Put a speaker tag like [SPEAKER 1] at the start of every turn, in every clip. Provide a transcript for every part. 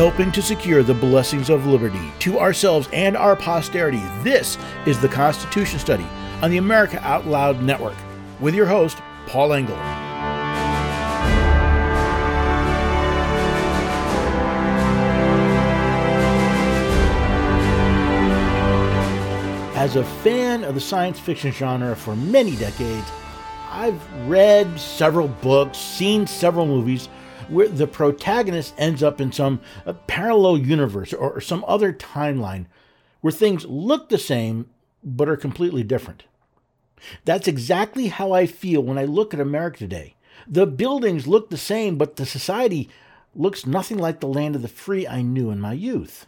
[SPEAKER 1] helping to secure the blessings of liberty to ourselves and our posterity. This is the Constitution Study on the America Out Loud Network with your host, Paul Engel. As a fan of the science fiction genre for many decades, I've read several books, seen several movies where the protagonist ends up in some uh, parallel universe or, or some other timeline where things look the same but are completely different. That's exactly how I feel when I look at America today. The buildings look the same, but the society looks nothing like the land of the free I knew in my youth.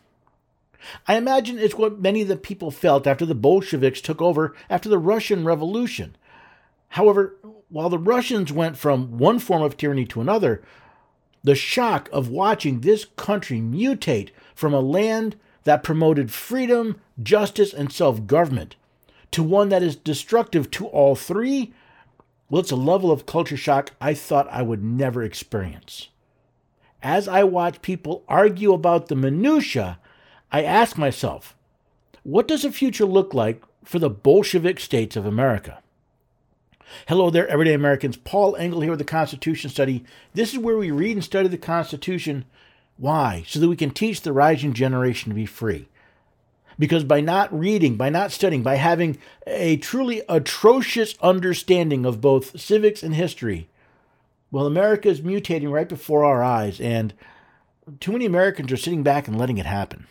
[SPEAKER 1] I imagine it's what many of the people felt after the Bolsheviks took over after the Russian Revolution. However, while the Russians went from one form of tyranny to another, the shock of watching this country mutate from a land that promoted freedom, justice, and self government to one that is destructive to all three, well, it's a level of culture shock I thought I would never experience. As I watch people argue about the minutiae, I ask myself, what does the future look like for the Bolshevik states of America? Hello there, everyday Americans. Paul Engel here with the Constitution Study. This is where we read and study the Constitution. Why? So that we can teach the rising generation to be free. Because by not reading, by not studying, by having a truly atrocious understanding of both civics and history, well, America is mutating right before our eyes, and too many Americans are sitting back and letting it happen.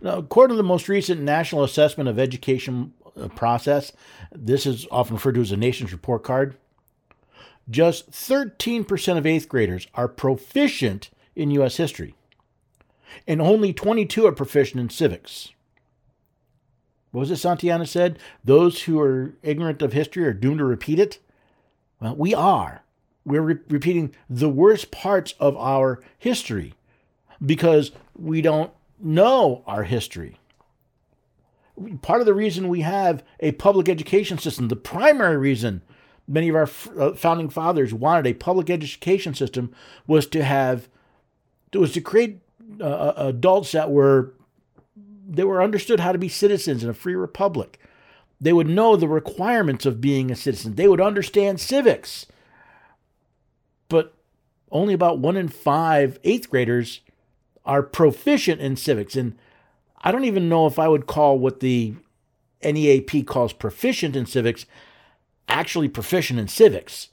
[SPEAKER 1] Now, according to the most recent National Assessment of Education Uh, process, this is often referred to as a nation's report card. Just 13% of eighth graders are proficient in U.S. history, and only 22 are proficient in civics. What was it Santayana said? Those who are ignorant of history are doomed to repeat it. Well, we are. We're re- repeating the worst parts of our history because we don't know our history part of the reason we have a public education system, the primary reason many of our uh, founding fathers wanted a public education system was to have was to create uh, uh, adults that were they were understood how to be citizens in a free republic. They would know the requirements of being a citizen. They would understand civics. But only about one in five eighth graders are proficient in civics. And I don't even know if I would call what the NAEP calls proficient in civics actually proficient in civics.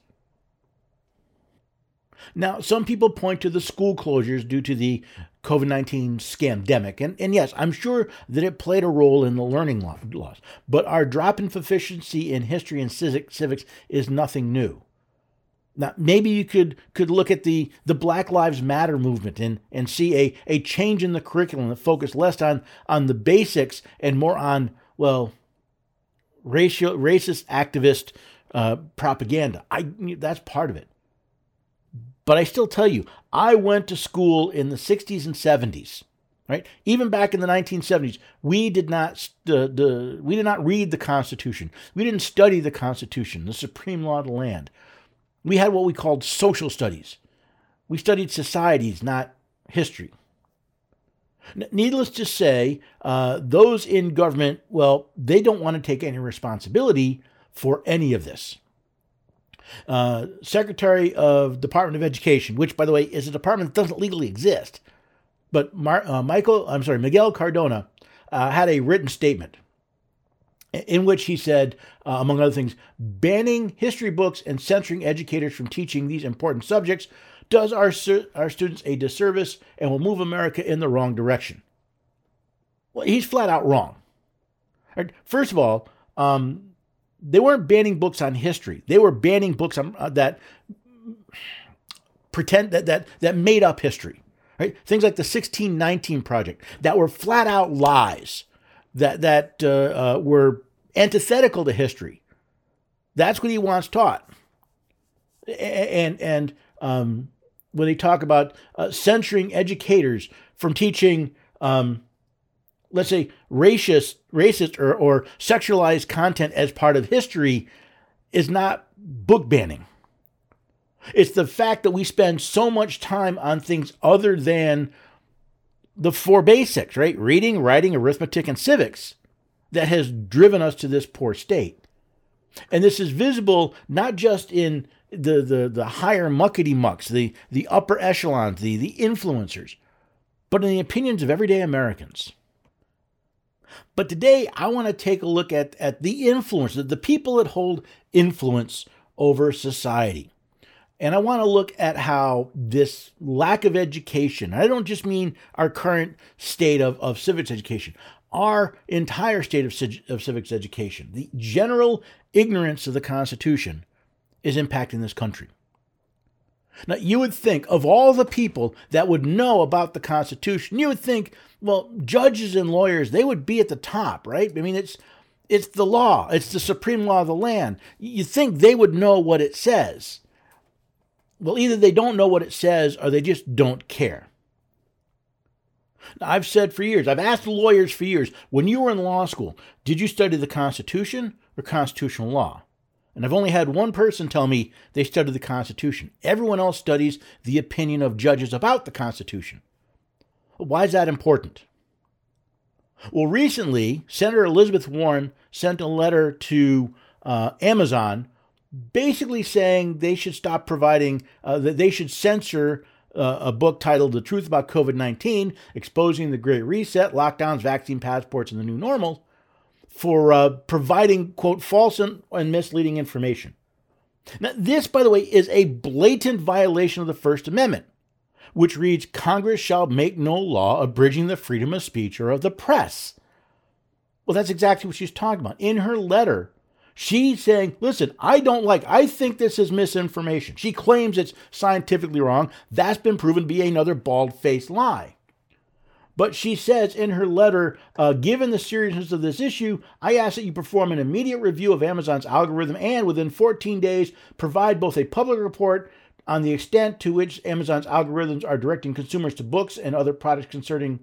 [SPEAKER 1] Now, some people point to the school closures due to the COVID 19 scamdemic. And, and yes, I'm sure that it played a role in the learning loss. But our drop in proficiency in history and civics is nothing new. Now, maybe you could could look at the the Black Lives Matter movement and and see a a change in the curriculum that focused less on on the basics and more on well, racial racist activist uh, propaganda. I that's part of it. But I still tell you, I went to school in the 60s and 70s. Right, even back in the 1970s, we did not uh, the we did not read the Constitution. We didn't study the Constitution, the supreme law of the land. We had what we called social studies. We studied societies, not history. Needless to say, uh, those in government, well, they don't want to take any responsibility for any of this. Uh, Secretary of Department of Education, which, by the way, is a department that doesn't legally exist, but Mar- uh, Michael, I'm sorry, Miguel Cardona uh, had a written statement in which he said, uh, among other things, banning history books and censoring educators from teaching these important subjects does our, our students a disservice and will move America in the wrong direction. Well, he's flat out wrong. First of all, um, they weren't banning books on history. They were banning books on, uh, that pretend that, that that made up history. Right? Things like the 1619 project that were flat out lies that that uh, uh, were antithetical to history. That's what he wants taught. And and um, when they talk about uh, censoring educators from teaching, um, let's say racist, racist or, or sexualized content as part of history, is not book banning. It's the fact that we spend so much time on things other than the four basics, right? Reading, writing, arithmetic, and civics that has driven us to this poor state. And this is visible not just in the, the, the higher muckety mucks, the, the upper echelons, the, the influencers, but in the opinions of everyday Americans. But today, I want to take a look at, at the influence, the people that hold influence over society. And I want to look at how this lack of education, I don't just mean our current state of, of civics education, our entire state of, of civics education, the general ignorance of the Constitution is impacting this country. Now, you would think of all the people that would know about the Constitution, you would think, well, judges and lawyers, they would be at the top, right? I mean, it's it's the law, it's the supreme law of the land. You think they would know what it says. Well, either they don't know what it says or they just don't care. Now, I've said for years, I've asked lawyers for years, when you were in law school, did you study the Constitution or constitutional law? And I've only had one person tell me they studied the Constitution. Everyone else studies the opinion of judges about the Constitution. Why is that important? Well, recently, Senator Elizabeth Warren sent a letter to uh, Amazon basically saying they should stop providing, uh, that they should censor uh, a book titled The Truth About COVID 19 Exposing the Great Reset, Lockdowns, Vaccine Passports, and the New Normal for uh, providing, quote, false and, and misleading information. Now, this, by the way, is a blatant violation of the First Amendment, which reads Congress shall make no law abridging the freedom of speech or of the press. Well, that's exactly what she's talking about. In her letter, She's saying, listen, I don't like, I think this is misinformation. She claims it's scientifically wrong. That's been proven to be another bald faced lie. But she says in her letter, uh, given the seriousness of this issue, I ask that you perform an immediate review of Amazon's algorithm and within 14 days provide both a public report on the extent to which Amazon's algorithms are directing consumers to books and other products concerning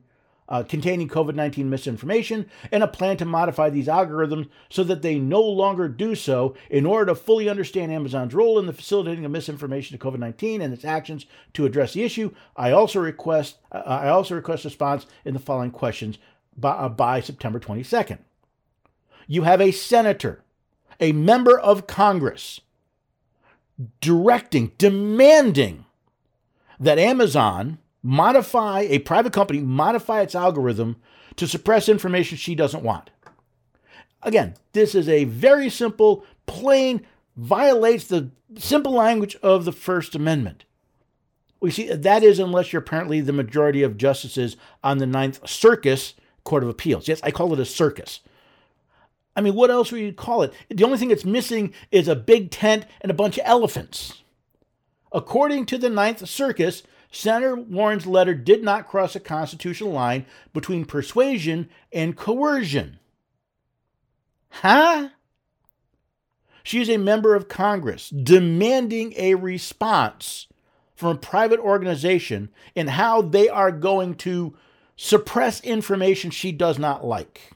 [SPEAKER 1] uh, containing COVID 19 misinformation and a plan to modify these algorithms so that they no longer do so in order to fully understand Amazon's role in the facilitating of misinformation to COVID 19 and its actions to address the issue. I also request, uh, I also request response in the following questions by, uh, by September 22nd. You have a senator, a member of Congress, directing, demanding that Amazon modify a private company, modify its algorithm to suppress information she doesn't want. Again, this is a very simple, plain, violates the simple language of the First Amendment. We see that is unless you're apparently the majority of justices on the Ninth Circus Court of Appeals. Yes, I call it a circus. I mean, what else would you call it? The only thing that's missing is a big tent and a bunch of elephants. According to the Ninth Circus, Senator Warren's letter did not cross a constitutional line between persuasion and coercion. Huh? She is a member of Congress demanding a response from a private organization in how they are going to suppress information she does not like.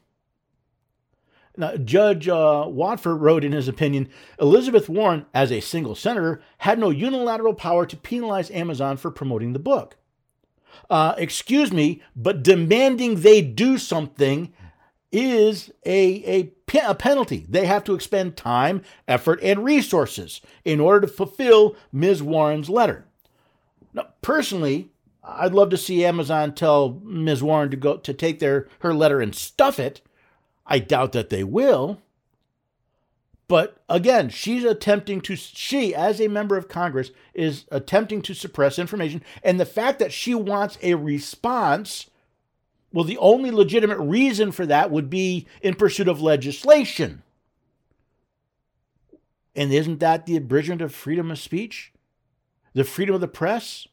[SPEAKER 1] Now, Judge uh, Watford wrote in his opinion Elizabeth Warren, as a single senator, had no unilateral power to penalize Amazon for promoting the book. Uh, excuse me, but demanding they do something is a, a, a penalty. They have to expend time, effort, and resources in order to fulfill Ms. Warren's letter. Now, personally, I'd love to see Amazon tell Ms. Warren to go to take their her letter and stuff it I doubt that they will. But again, she's attempting to, she, as a member of Congress, is attempting to suppress information. And the fact that she wants a response, well, the only legitimate reason for that would be in pursuit of legislation. And isn't that the abridgment of freedom of speech? The freedom of the press?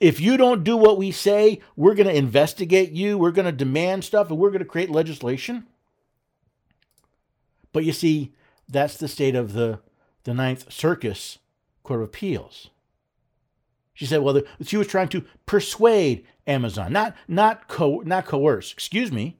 [SPEAKER 1] If you don't do what we say, we're going to investigate you, we're going to demand stuff, and we're going to create legislation. But you see, that's the state of the, the Ninth Circus Court of Appeals. She said, well, the, she was trying to persuade Amazon, not, not, co- not coerce. Excuse me.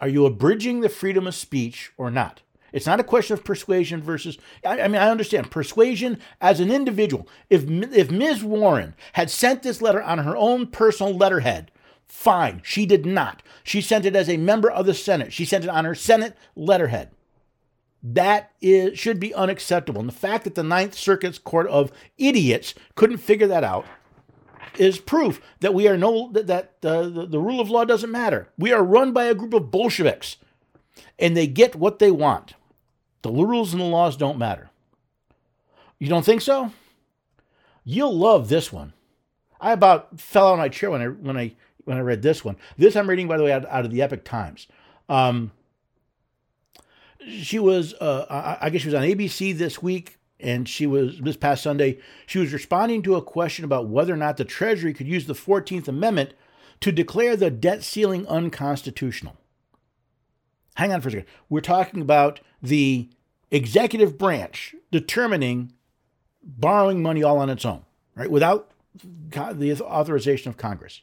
[SPEAKER 1] Are you abridging the freedom of speech or not? It's not a question of persuasion versus. I, I, mean, I understand persuasion as an individual. If if Ms. Warren had sent this letter on her own personal letterhead, fine. She did not. She sent it as a member of the Senate. She sent it on her Senate letterhead. That is should be unacceptable. And the fact that the Ninth Circuit's Court of Idiots couldn't figure that out is proof that we are no that, that uh, the, the rule of law doesn't matter. We are run by a group of Bolsheviks, and they get what they want. The rules and the laws don't matter. You don't think so? You'll love this one. I about fell out of my chair when I when I when I read this one. This I'm reading, by the way, out, out of the Epoch Times. Um, she was, uh, I, I guess she was on ABC this week, and she was this past Sunday. She was responding to a question about whether or not the Treasury could use the Fourteenth Amendment to declare the debt ceiling unconstitutional. Hang on for a second. We're talking about the executive branch determining borrowing money all on its own, right, without the authorization of Congress.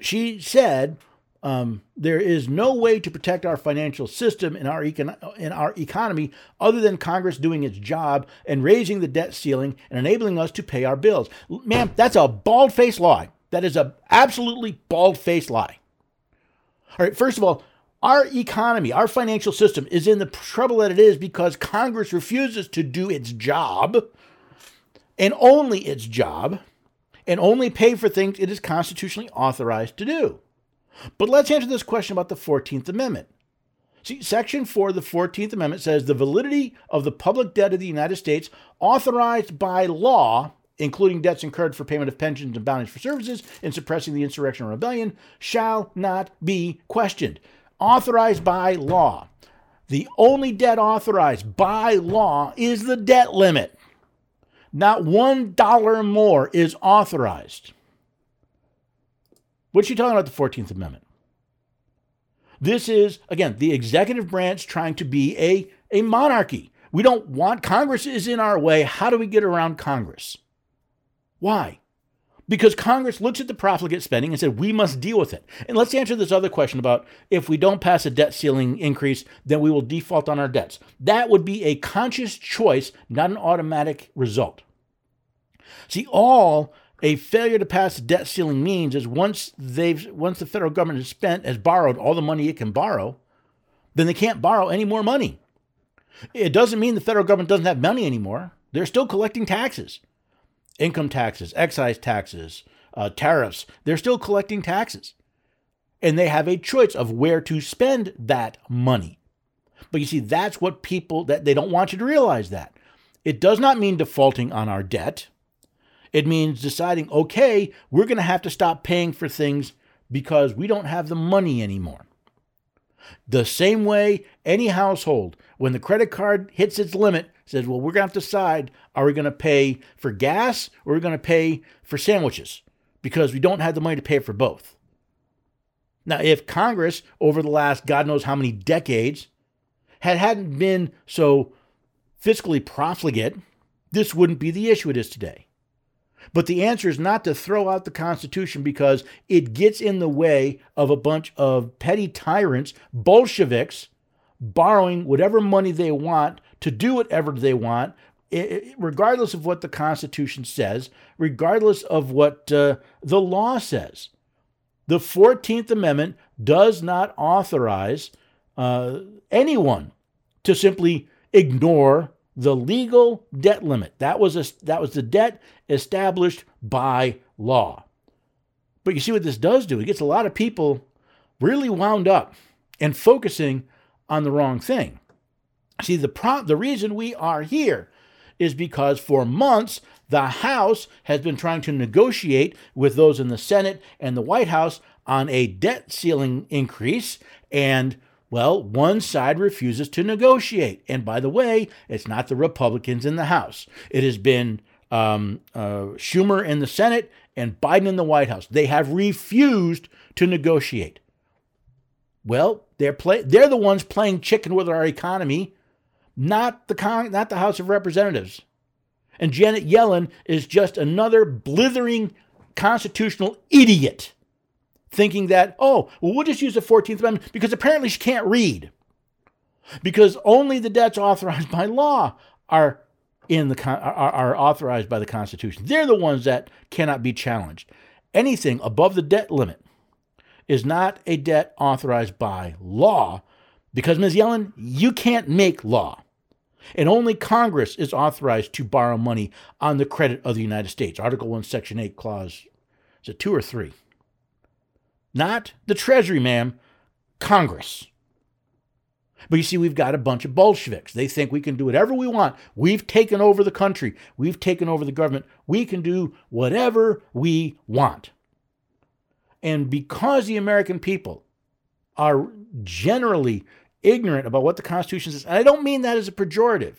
[SPEAKER 1] She said um, there is no way to protect our financial system and our, econ- in our economy other than Congress doing its job and raising the debt ceiling and enabling us to pay our bills. Ma'am, that's a bald faced lie. That is a absolutely bald faced lie. All right, first of all, our economy, our financial system is in the trouble that it is because Congress refuses to do its job and only its job and only pay for things it is constitutionally authorized to do. But let's answer this question about the 14th Amendment. See, Section 4 of the 14th Amendment says the validity of the public debt of the United States authorized by law, including debts incurred for payment of pensions and bounties for services in suppressing the insurrection or rebellion, shall not be questioned. Authorized by law. The only debt authorized by law is the debt limit. Not one dollar more is authorized. What's she talking about the 14th Amendment? This is, again, the executive branch trying to be a, a monarchy. We don't want Congress is in our way. How do we get around Congress? Why? Because Congress looks at the profligate spending and said, we must deal with it. And let's answer this other question about if we don't pass a debt ceiling increase, then we will default on our debts. That would be a conscious choice, not an automatic result. See, all a failure to pass the debt ceiling means is once they've once the federal government has spent has borrowed all the money it can borrow, then they can't borrow any more money. It doesn't mean the federal government doesn't have money anymore. They're still collecting taxes, income taxes, excise taxes, uh, tariffs. They're still collecting taxes, and they have a choice of where to spend that money. But you see, that's what people that they don't want you to realize that. It does not mean defaulting on our debt. It means deciding, okay, we're going to have to stop paying for things because we don't have the money anymore. The same way any household, when the credit card hits its limit, says, well, we're going to have to decide are we going to pay for gas or are we going to pay for sandwiches? Because we don't have the money to pay for both. Now, if Congress, over the last God knows how many decades, had hadn't been so fiscally profligate, this wouldn't be the issue it is today. But the answer is not to throw out the Constitution because it gets in the way of a bunch of petty tyrants, Bolsheviks, borrowing whatever money they want to do whatever they want, regardless of what the Constitution says, regardless of what uh, the law says. The 14th Amendment does not authorize uh, anyone to simply ignore the legal debt limit. That was a, that was the debt established by law. But you see what this does do? It gets a lot of people really wound up and focusing on the wrong thing. See, the pro- the reason we are here is because for months the House has been trying to negotiate with those in the Senate and the White House on a debt ceiling increase and well, one side refuses to negotiate. And by the way, it's not the Republicans in the House. It has been um, uh, Schumer in the Senate and Biden in the White House. They have refused to negotiate. Well, they're play- they're the ones playing chicken with our economy, not the con- not the House of Representatives. And Janet Yellen is just another blithering constitutional idiot thinking that, oh, well, we'll just use the 14th Amendment because apparently she can't read. because only the debts authorized by law are in the are, are authorized by the Constitution. They're the ones that cannot be challenged. Anything above the debt limit is not a debt authorized by law because, Ms. Yellen, you can't make law. And only Congress is authorized to borrow money on the credit of the United States. Article 1, Section 8, Clause, is it two or three? Not the Treasury, ma'am, Congress. But you see, we've got a bunch of Bolsheviks. They think we can do whatever we want. We've taken over the country, we've taken over the government. We can do whatever we want. And because the American people are generally ignorant about what the Constitution says, and I don't mean that as a pejorative,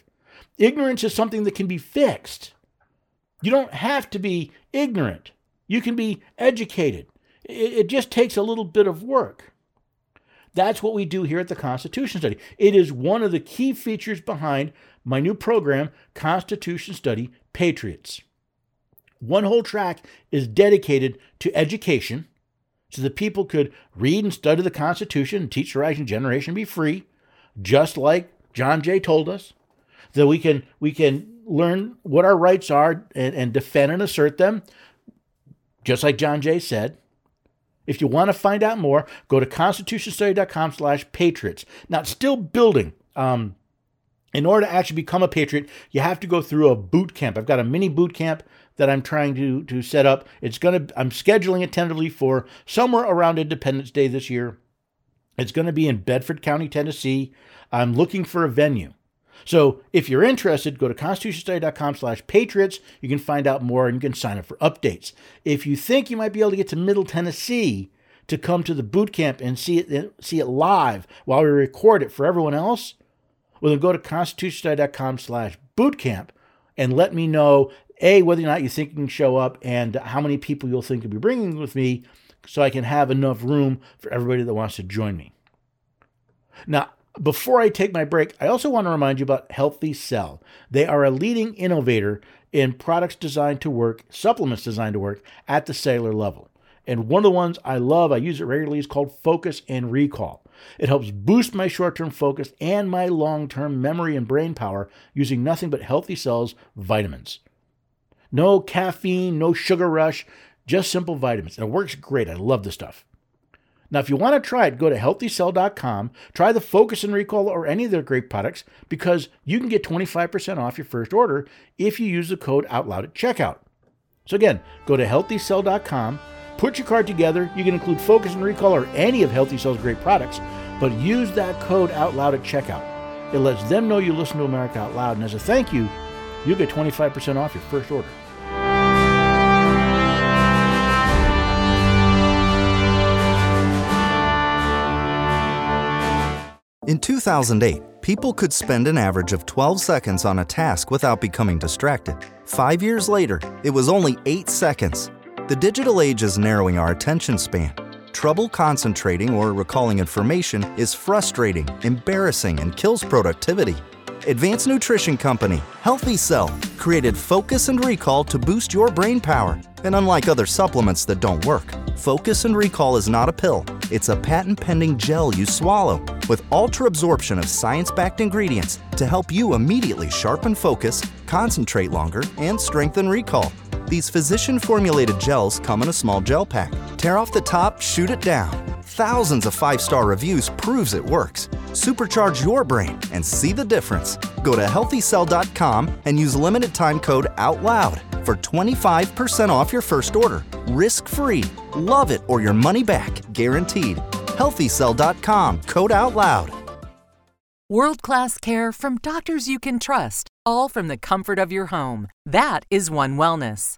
[SPEAKER 1] ignorance is something that can be fixed. You don't have to be ignorant, you can be educated. It, just takes a little bit of work. That's what we do here at the Constitution Study. It is one of the key features behind my new program, Constitution Study Patriots. One whole track is dedicated to education so that people could read and study the Constitution and teach the rising generation to be free, just like John Jay told us. That we can we can learn what our rights are and, and defend and assert them, just like John Jay said. If you want to find out more, go to constitutionstudy.com slash patriots. Now, still building. Um, in order to actually become a patriot, you have to go through a boot camp. I've got a mini boot camp that I'm trying to, to set up. It's gonna I'm scheduling it tentatively for somewhere around Independence Day this year. It's going to be in Bedford County, Tennessee. I'm looking for a venue. So if you're interested, go to constitutionstudy.com slash patriots. You can find out more and you can sign up for updates. If you think you might be able to get to Middle Tennessee to come to the boot camp and see it see it live while we record it for everyone else, well then go to constitutionstudy.com slash bootcamp and let me know a whether or not you think you can show up and how many people you'll think you'll be bringing with me so I can have enough room for everybody that wants to join me. Now, before I take my break, I also want to remind you about Healthy Cell. They are a leading innovator in products designed to work, supplements designed to work at the cellular level. And one of the ones I love, I use it regularly, is called Focus and Recall. It helps boost my short term focus and my long term memory and brain power using nothing but Healthy Cell's vitamins. No caffeine, no sugar rush, just simple vitamins. And it works great. I love the stuff. Now, if you want to try it, go to healthycell.com, try the Focus and Recall or any of their great products because you can get 25% off your first order if you use the code OUTLOUD at checkout. So, again, go to healthycell.com, put your card together. You can include Focus and Recall or any of Healthy Cell's great products, but use that code OUTLOUD at checkout. It lets them know you listen to America Out Loud, and as a thank you, you'll get 25% off your first order.
[SPEAKER 2] In 2008, people could spend an average of 12 seconds on a task without becoming distracted. Five years later, it was only 8 seconds. The digital age is narrowing our attention span. Trouble concentrating or recalling information is frustrating, embarrassing, and kills productivity. Advanced Nutrition Company, Healthy Cell, created Focus and Recall to boost your brain power. And unlike other supplements that don't work, Focus and Recall is not a pill. It's a patent pending gel you swallow with ultra absorption of science backed ingredients to help you immediately sharpen focus, concentrate longer, and strengthen recall. These physician formulated gels come in a small gel pack. Tear off the top, shoot it down. Thousands of five star reviews proves it works. Supercharge your brain and see the difference. Go to healthycell.com and use limited time code OUTLOUD for 25% off your first order. Risk free. Love it or your money back, guaranteed. Healthycell.com, code OUTLOUD.
[SPEAKER 3] World class care from doctors you can trust, all from the comfort of your home. That is One Wellness.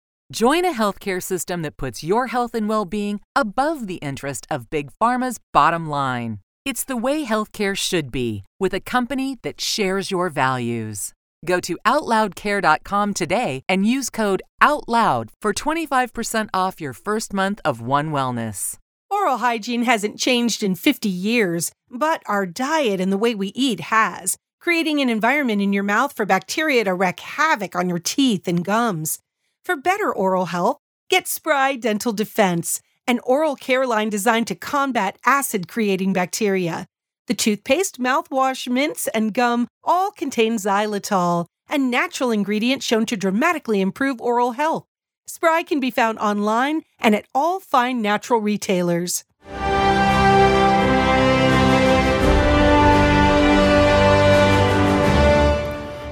[SPEAKER 3] Join a healthcare system that puts your health and well being above the interest of Big Pharma's bottom line. It's the way healthcare should be, with a company that shares your values. Go to OutLoudCare.com today and use code OUTLOUD for 25% off your first month of One Wellness.
[SPEAKER 4] Oral hygiene hasn't changed in 50 years, but our diet and the way we eat has, creating an environment in your mouth for bacteria to wreak havoc on your teeth and gums. For better oral health, get Spry Dental Defense, an oral care line designed to combat acid creating bacteria. The toothpaste, mouthwash, mints, and gum all contain xylitol, a natural ingredient shown to dramatically improve oral health. Spry can be found online and at all fine natural retailers.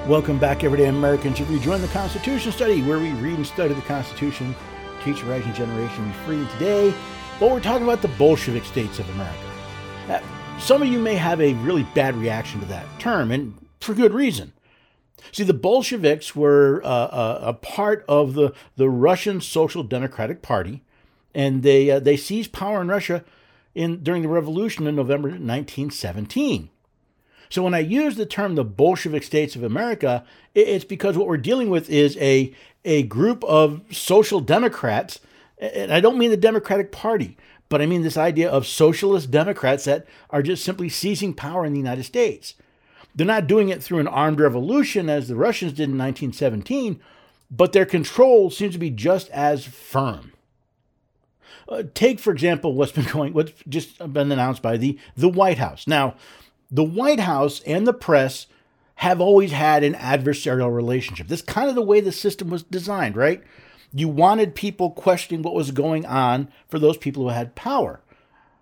[SPEAKER 1] Welcome back, everyday Americans. If you join the Constitution Study, where we read and study the Constitution, teach the rising generation be free today. But we're talking about the Bolshevik states of America. Now, some of you may have a really bad reaction to that term, and for good reason. See, the Bolsheviks were uh, a, a, part of the, the Russian Social Democratic Party, and they, uh, they seized power in Russia in, during the revolution in November 1917. So when I use the term the Bolshevik states of America, it's because what we're dealing with is a, a group of social democrats, and I don't mean the Democratic Party, but I mean this idea of socialist Democrats that are just simply seizing power in the United States. They're not doing it through an armed revolution as the Russians did in 1917, but their control seems to be just as firm. Uh, take, for example, what's been going, what's just been announced by the, the White House. Now, the White House and the press have always had an adversarial relationship. This kind of the way the system was designed, right? You wanted people questioning what was going on for those people who had power.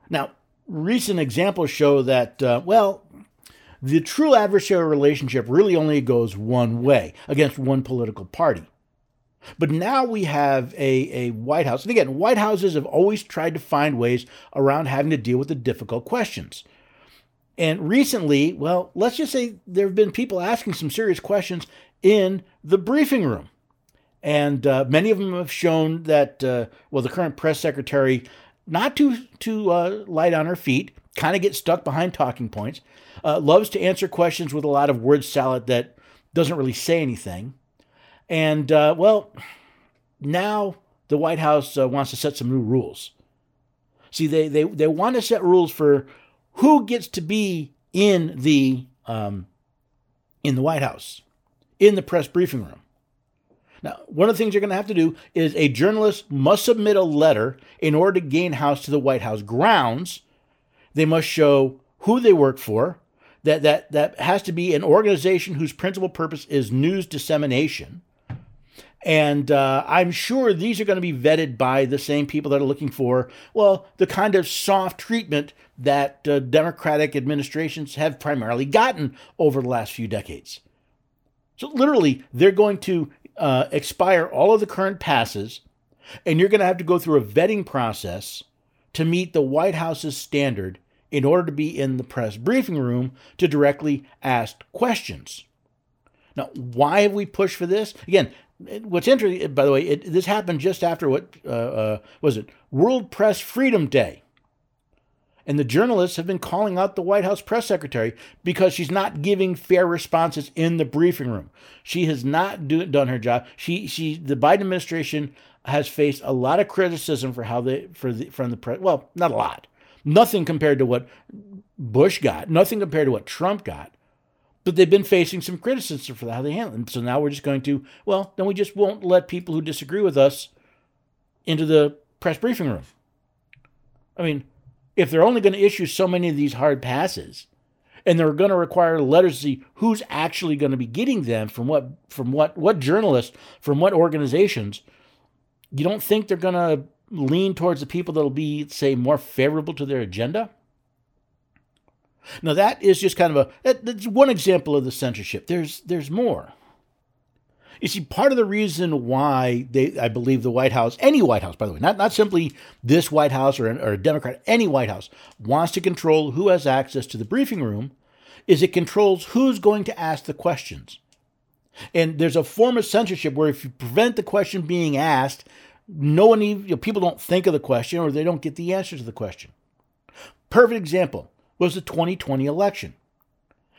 [SPEAKER 1] Now, recent examples show that, uh, well, the true adversarial relationship really only goes one way against one political party. But now we have a, a White House. And again, White Houses have always tried to find ways around having to deal with the difficult questions. And recently, well, let's just say there have been people asking some serious questions in the briefing room. And uh, many of them have shown that, uh, well, the current press secretary, not too, too uh, light on her feet, kind of gets stuck behind talking points, uh, loves to answer questions with a lot of word salad that doesn't really say anything. And, uh, well, now the White House uh, wants to set some new rules. See, they, they, they want to set rules for who gets to be in the um, in the White House, in the press briefing room. Now, one of the things you're going to have to do is a journalist must submit a letter in order to gain house to the White House grounds. They must show who they work for. That that that has to be an organization whose principal purpose is news dissemination. And uh, I'm sure these are going to be vetted by the same people that are looking for, well, the kind of soft treatment that uh, Democratic administrations have primarily gotten over the last few decades. So, literally, they're going to uh, expire all of the current passes, and you're going to have to go through a vetting process to meet the White House's standard in order to be in the press briefing room to directly ask questions. Now, why have we pushed for this? Again, what's interesting, by the way, it, this happened just after what uh, uh, was it? World Press Freedom Day. And the journalists have been calling out the White House press secretary because she's not giving fair responses in the briefing room. She has not do, done her job. She, she, the Biden administration has faced a lot of criticism for how they, for the, from the press. Well, not a lot, nothing compared to what Bush got, nothing compared to what Trump got but they've been facing some criticism for how they handle it. So now we're just going to, well, then we just won't let people who disagree with us into the press briefing room. I mean, if they're only going to issue so many of these hard passes, and they're going to require letters to see who's actually going to be getting them from what from what what journalists from what organizations, you don't think they're going to lean towards the people that'll be say more favorable to their agenda? Now that is just kind of a that's one example of the censorship. There's there's more. You see, part of the reason why they, I believe, the White House, any White House, by the way, not, not simply this White House or, or a Democrat, any White House, wants to control who has access to the briefing room, is it controls who's going to ask the questions. And there's a form of censorship where if you prevent the question being asked, no one, even, you know, people don't think of the question or they don't get the answer to the question. Perfect example was the 2020 election.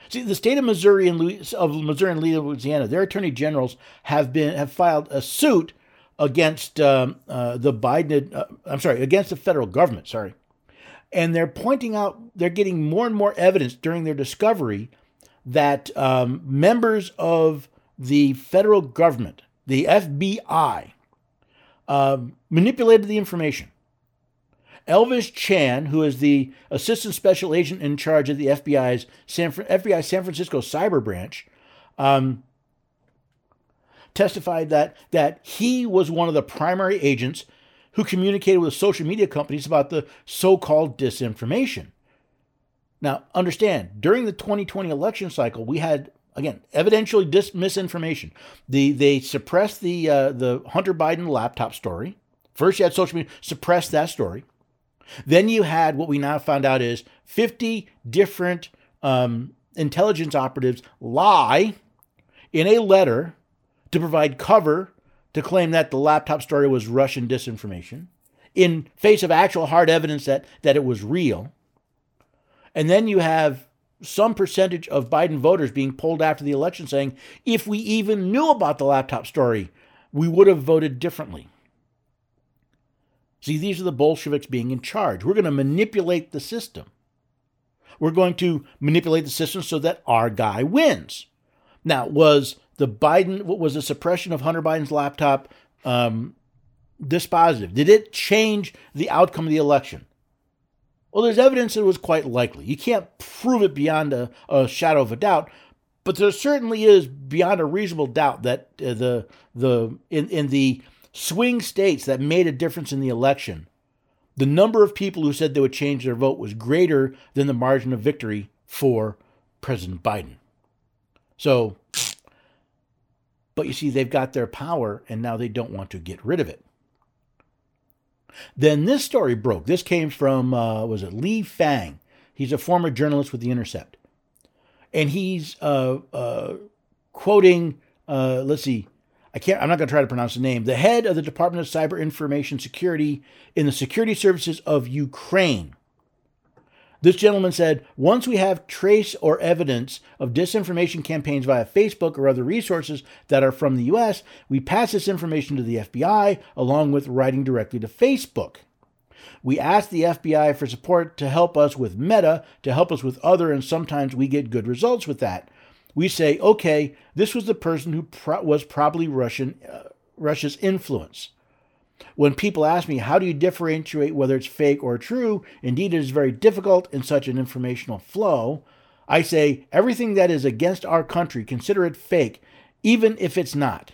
[SPEAKER 1] See, the state of Missouri and Louis, of Missouri and Louisiana, their attorney generals have been have filed a suit against um, uh, the Biden. Uh, I'm sorry, against the federal government. Sorry, and they're pointing out they're getting more and more evidence during their discovery that um, members of the federal government, the FBI, uh, um, manipulated the information. Elvis Chan, who is the assistant special agent in charge of the FBI's San, FBI San Francisco cyber branch, um, testified that that he was one of the primary agents who communicated with social media companies about the so-called disinformation. Now, understand, during the 2020 election cycle, we had again evidentially dis- misinformation. The they suppressed the uh, the Hunter Biden laptop story. First, you had social media suppress that story. Then you had what we now found out is 50 different um, intelligence operatives lie in a letter to provide cover to claim that the laptop story was Russian disinformation in face of actual hard evidence that, that it was real. And then you have some percentage of Biden voters being polled after the election saying, if we even knew about the laptop story, we would have voted differently. See, these are the Bolsheviks being in charge. We're going to manipulate the system. We're going to manipulate the system so that our guy wins. Now, was the Biden, what was the suppression of Hunter Biden's laptop um, dispositive? Did it change the outcome of the election? Well, there's evidence that it was quite likely. You can't prove it beyond a, a shadow of a doubt, but there certainly is beyond a reasonable doubt that uh, the the in in the swing states that made a difference in the election, the number of people who said they would change their vote was greater than the margin of victory for President Biden. So, but you see, they've got their power and now they don't want to get rid of it. Then this story broke. This came from, uh, was it Lee Fang? He's a former journalist with The Intercept. And he's uh, uh, quoting, uh, let's see, I can't, I'm not going to try to pronounce the name, the head of the Department of Cyber Information Security in the Security Services of Ukraine. This gentleman said, once we have trace or evidence of disinformation campaigns via Facebook or other resources that are from the US, we pass this information to the FBI along with writing directly to Facebook. We ask the FBI for support to help us with Meta, to help us with other, and sometimes we get good results with that we say, okay, this was the person who pro- was probably Russian, uh, Russia's influence. When people ask me, how do you differentiate whether it's fake or true? Indeed, it is very difficult in such an informational flow. I say, everything that is against our country, consider it fake, even if it's not.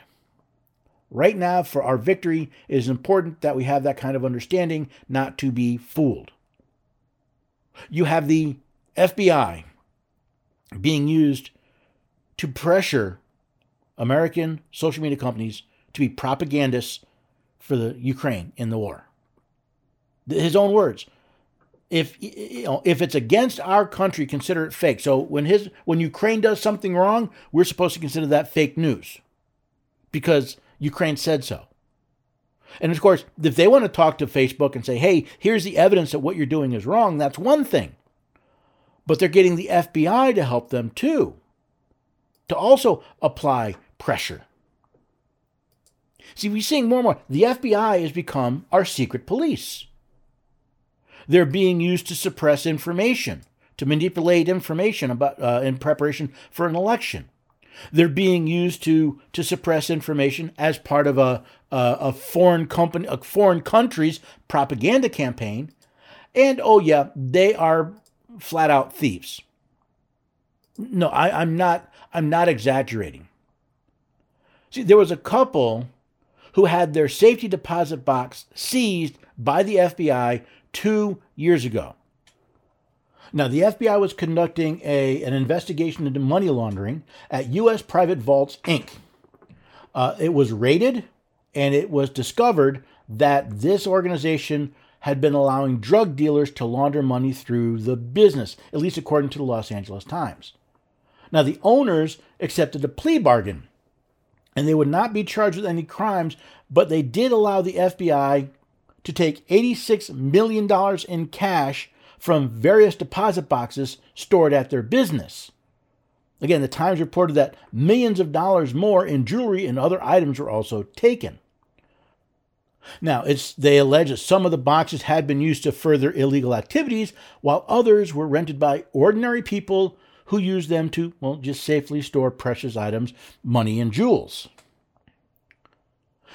[SPEAKER 1] Right now, for our victory, it is important that we have that kind of understanding, not to be fooled. You have the FBI being used to pressure American social media companies to be propagandists for the Ukraine in the war. His own words. If you know, if it's against our country, consider it fake. So when his when Ukraine does something wrong, we're supposed to consider that fake news because Ukraine said so. And of course, if they want to talk to Facebook and say, "Hey, here's the evidence that what you're doing is wrong," that's one thing. But they're getting the FBI to help them too to also apply pressure. See, we're seeing more and more. The FBI has become our secret police. They're being used to suppress information, to manipulate information about uh, in preparation for an election. They're being used to to suppress information as part of a a, a foreign company, a foreign country's propaganda campaign. And oh yeah, they are flat out thieves. No, I, I'm not. I'm not exaggerating. See, there was a couple who had their safety deposit box seized by the FBI two years ago. Now, the FBI was conducting a, an investigation into money laundering at U.S. Private Vaults, Inc. Uh, it was raided, and it was discovered that this organization had been allowing drug dealers to launder money through the business, at least according to the Los Angeles Times. Now, the owners accepted a plea bargain and they would not be charged with any crimes, but they did allow the FBI to take $86 million in cash from various deposit boxes stored at their business. Again, the Times reported that millions of dollars more in jewelry and other items were also taken. Now, it's, they allege that some of the boxes had been used to further illegal activities, while others were rented by ordinary people who used them to, well, just safely store precious items, money, and jewels.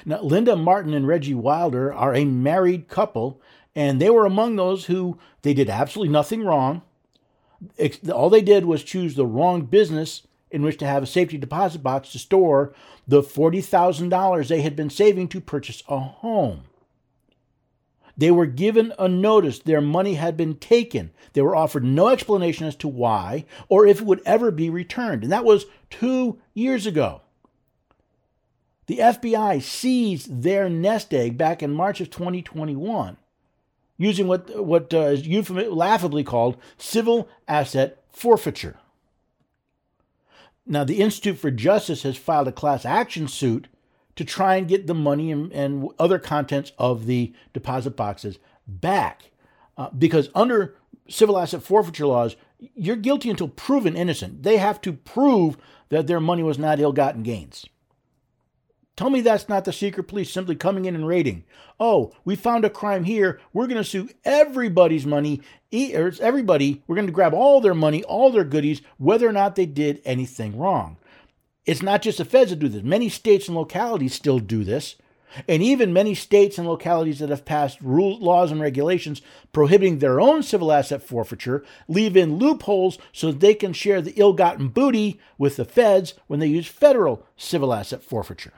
[SPEAKER 1] Now, Linda Martin and Reggie Wilder are a married couple, and they were among those who they did absolutely nothing wrong. All they did was choose the wrong business in which to have a safety deposit box to store the $40,000 they had been saving to purchase a home. They were given a notice their money had been taken. They were offered no explanation as to why or if it would ever be returned. And that was two years ago. The FBI seized their nest egg back in March of 2021 using what, what uh, is laughably called civil asset forfeiture. Now, the Institute for Justice has filed a class action suit to try and get the money and, and other contents of the deposit boxes back. Uh, because under civil asset forfeiture laws, you're guilty until proven innocent. They have to prove that their money was not ill gotten gains. Tell me that's not the secret police simply coming in and raiding. Oh, we found a crime here. We're going to sue everybody's money, everybody. We're going to grab all their money, all their goodies, whether or not they did anything wrong. It's not just the feds that do this. Many states and localities still do this. And even many states and localities that have passed rules, laws and regulations prohibiting their own civil asset forfeiture leave in loopholes so that they can share the ill gotten booty with the feds when they use federal civil asset forfeiture.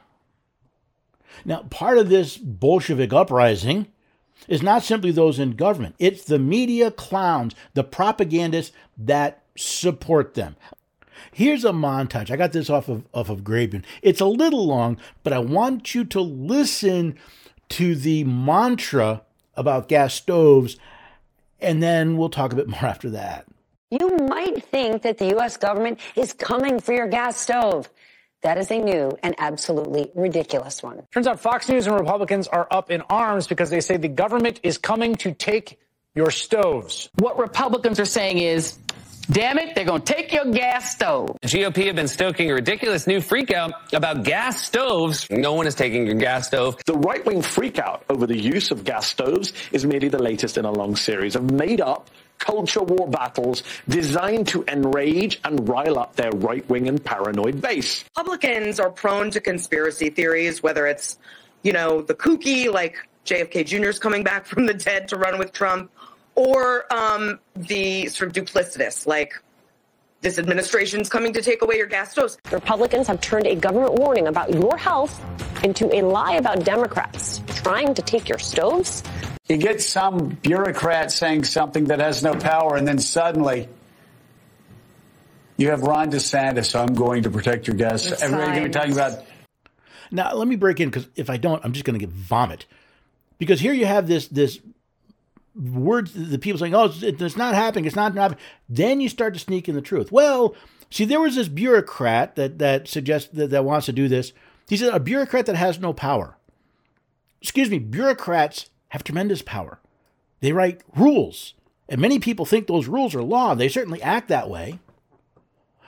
[SPEAKER 1] Now, part of this Bolshevik uprising is not simply those in government, it's the media clowns, the propagandists that support them. Here's a montage. I got this off of, off of Grabien. It's a little long, but I want you to listen to the mantra about gas stoves, and then we'll talk a bit more after that.
[SPEAKER 5] You might think that the U.S. government is coming for your gas stove. That is a new and absolutely ridiculous one.
[SPEAKER 6] Turns out Fox News and Republicans are up in arms because they say the government is coming to take your stoves.
[SPEAKER 7] What Republicans are saying is, damn it, they're going to take your gas stove.
[SPEAKER 8] The GOP have been stoking a ridiculous new freakout about gas stoves. No one is taking your gas stove.
[SPEAKER 9] The right wing freakout over the use of gas stoves is merely the latest in a long series of made up culture war battles designed to enrage and rile up their right wing and paranoid base.
[SPEAKER 10] Republicans are prone to conspiracy theories, whether it's, you know, the kooky, like JFK Jr. is coming back from the dead to run with Trump, or um, the sort of duplicitous, like this administration's coming to take away your gas stoves.
[SPEAKER 5] Republicans have turned a government warning about your health into a lie about Democrats trying to take your stoves.
[SPEAKER 11] You get some bureaucrat saying something that has no power, and then suddenly you have Ron DeSantis. I'm going to protect your gas. Everybody's going to be talking about.
[SPEAKER 1] Now, let me break in because if I don't, I'm just going to get vomit. Because here you have this this words the people saying, "Oh, it's, it's not happening. It's not happening." Then you start to sneak in the truth. Well, see, there was this bureaucrat that that suggests that, that wants to do this. He said a bureaucrat that has no power. Excuse me, bureaucrats have tremendous power. They write rules, and many people think those rules are law. They certainly act that way.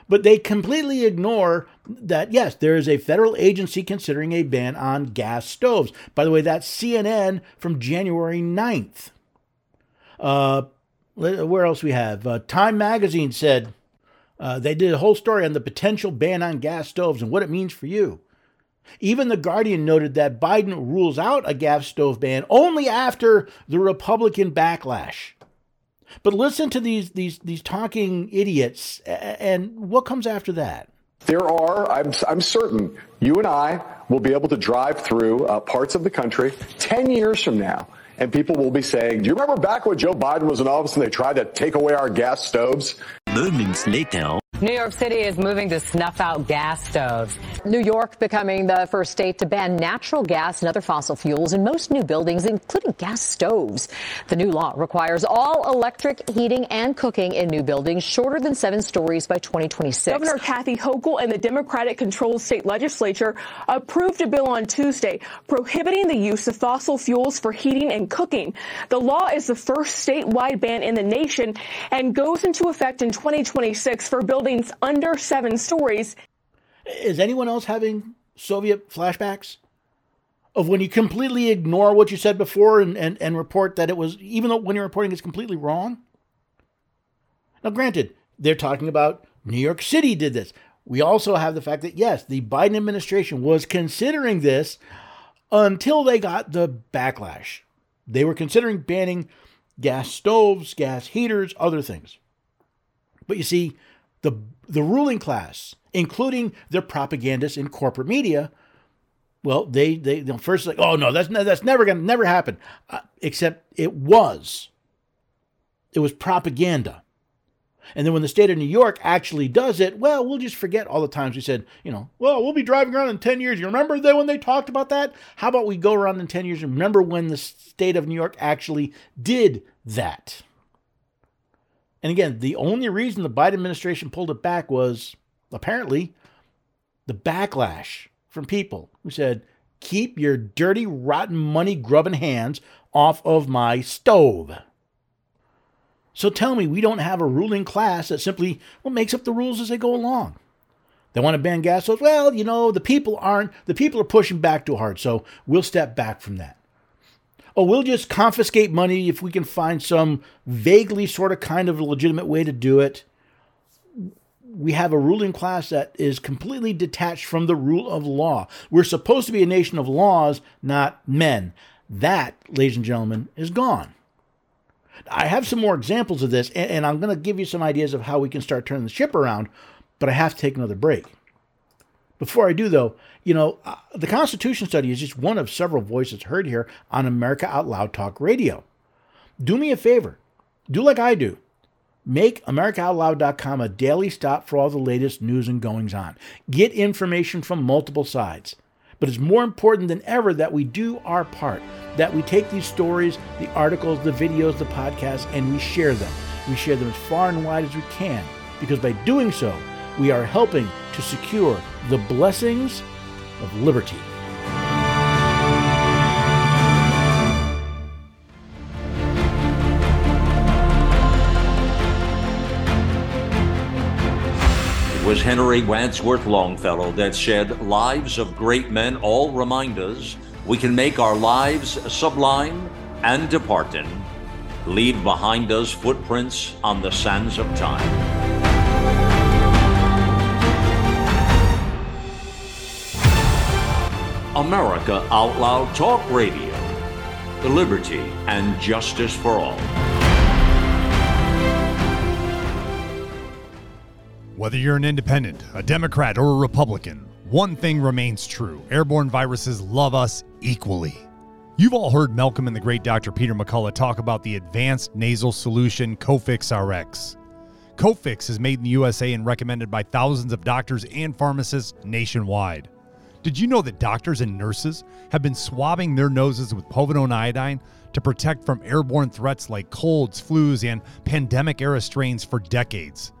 [SPEAKER 1] But they completely ignore that, yes, there is a federal agency considering a ban on gas stoves. By the way, that's CNN from January 9th. Uh, where else we have? Uh, Time Magazine said uh, they did a whole story on the potential ban on gas stoves and what it means for you. Even The Guardian noted that Biden rules out a gas stove ban only after the Republican backlash. But listen to these these these talking idiots, and what comes after that?
[SPEAKER 12] There are, I'm, I'm certain, you and I will be able to drive through uh, parts of the country 10 years from now, and people will be saying, Do you remember back when Joe Biden was in office and they tried to take away our gas stoves?
[SPEAKER 13] Moments later.
[SPEAKER 14] New York City is moving to snuff out gas stoves.
[SPEAKER 15] New York becoming the first state to ban natural gas and other fossil fuels in most new buildings, including gas stoves. The new law requires all electric heating and cooking in new buildings shorter than seven stories by 2026.
[SPEAKER 16] Governor Kathy Hochul and the Democratic controlled state legislature approved a bill on Tuesday prohibiting the use of fossil fuels for heating and cooking. The law is the first statewide ban in the nation and goes into effect in 2026 for buildings under seven stories.
[SPEAKER 1] Is anyone else having Soviet flashbacks? Of when you completely ignore what you said before and, and, and report that it was, even though when you're reporting it's completely wrong? Now, granted, they're talking about New York City did this. We also have the fact that, yes, the Biden administration was considering this until they got the backlash. They were considering banning gas stoves, gas heaters, other things. But you see, the, the ruling class, including their propagandists in corporate media, well, they they you first like, oh no, that's that's never gonna never happen. Uh, except it was. It was propaganda. And then when the state of New York actually does it, well, we'll just forget all the times we said, you know, well, we'll be driving around in 10 years. You remember that when they talked about that? How about we go around in 10 years and remember when the state of New York actually did that? And again, the only reason the Biden administration pulled it back was apparently the backlash from people who said, keep your dirty, rotten, money grubbing hands off of my stove. So tell me, we don't have a ruling class that simply well makes up the rules as they go along. They want to ban gas stoves. Well, you know, the people aren't. The people are pushing back too hard, so we'll step back from that. Oh, we'll just confiscate money if we can find some vaguely sort of kind of legitimate way to do it. We have a ruling class that is completely detached from the rule of law. We're supposed to be a nation of laws, not men. That, ladies and gentlemen, is gone. I have some more examples of this, and, and I'm going to give you some ideas of how we can start turning the ship around, but I have to take another break. Before I do, though, you know, uh, the Constitution study is just one of several voices heard here on America Out Loud Talk Radio. Do me a favor, do like I do. Make AmericaOutloud.com a daily stop for all the latest news and goings on. Get information from multiple sides. But it's more important than ever that we do our part, that we take these stories, the articles, the videos, the podcasts, and we share them. We share them as far and wide as we can, because by doing so, we are helping to secure the blessings of liberty.
[SPEAKER 13] It was Henry Wadsworth Longfellow that said, Lives of great men all remind us we can make our lives sublime and departing, leave behind us footprints on the sands of time. America Out Loud Talk Radio. The liberty and justice for all.
[SPEAKER 17] Whether you're an independent, a Democrat, or a Republican, one thing remains true airborne viruses love us equally. You've all heard Malcolm and the great Dr. Peter McCullough talk about the advanced nasal solution Cofix RX. Cofix is made in the USA and recommended by thousands of doctors and pharmacists nationwide. Did you know that doctors and nurses have been swabbing their noses with povidone iodine to protect from airborne threats like colds, flus, and pandemic era strains for decades?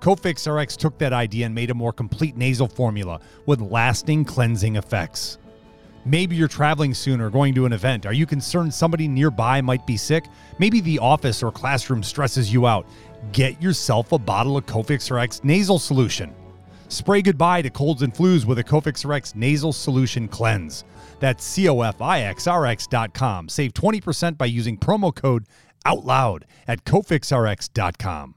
[SPEAKER 17] Cofix RX took that idea and made a more complete nasal formula with lasting cleansing effects. Maybe you're traveling soon or going to an event. Are you concerned somebody nearby might be sick? Maybe the office or classroom stresses you out. Get yourself a bottle of Cofix RX nasal solution. Spray goodbye to colds and flus with a Cofix RX nasal solution cleanse. That's cofixrx.com. Save 20% by using promo code OUTLOUD at cofixrx.com.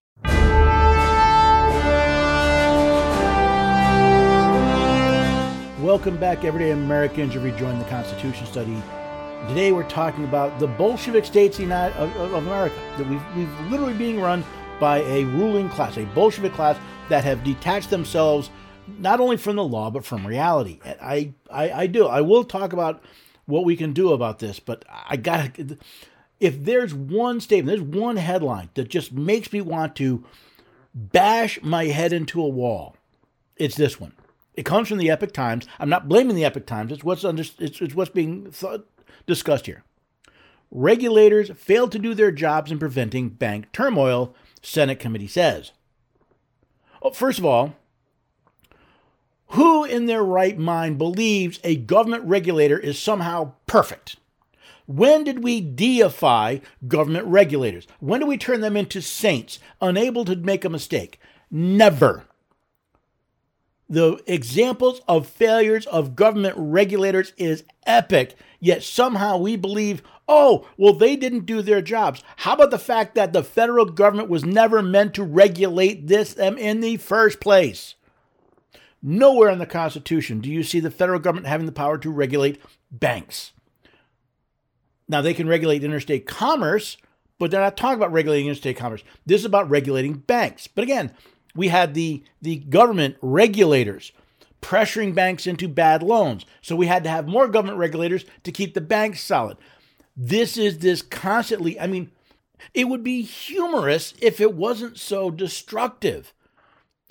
[SPEAKER 1] Welcome back, everyday Americans. You're rejoining the Constitution study. Today, we're talking about the Bolshevik states of, America that we've, we've literally being run by a ruling class, a Bolshevik class that have detached themselves not only from the law but from reality. I, I, I do. I will talk about what we can do about this, but I got to. If there's one statement, there's one headline that just makes me want to bash my head into a wall, it's this one. It comes from the Epoch Times. I'm not blaming the Epoch Times. It's what's under. It's, it's what's being discussed here. Regulators failed to do their jobs in preventing bank turmoil, Senate committee says. Well, first of all, who in their right mind believes a government regulator is somehow perfect? When did we deify government regulators? When do we turn them into saints, unable to make a mistake? Never. The examples of failures of government regulators is epic, yet somehow we believe, oh, well, they didn't do their jobs. How about the fact that the federal government was never meant to regulate this um, in the first place? Nowhere in the Constitution do you see the federal government having the power to regulate banks. Now, they can regulate interstate commerce, but they're not talking about regulating interstate commerce. This is about regulating banks. But again, we had the, the government regulators pressuring banks into bad loans. So we had to have more government regulators to keep the banks solid. This is this constantly, I mean, it would be humorous if it wasn't so destructive.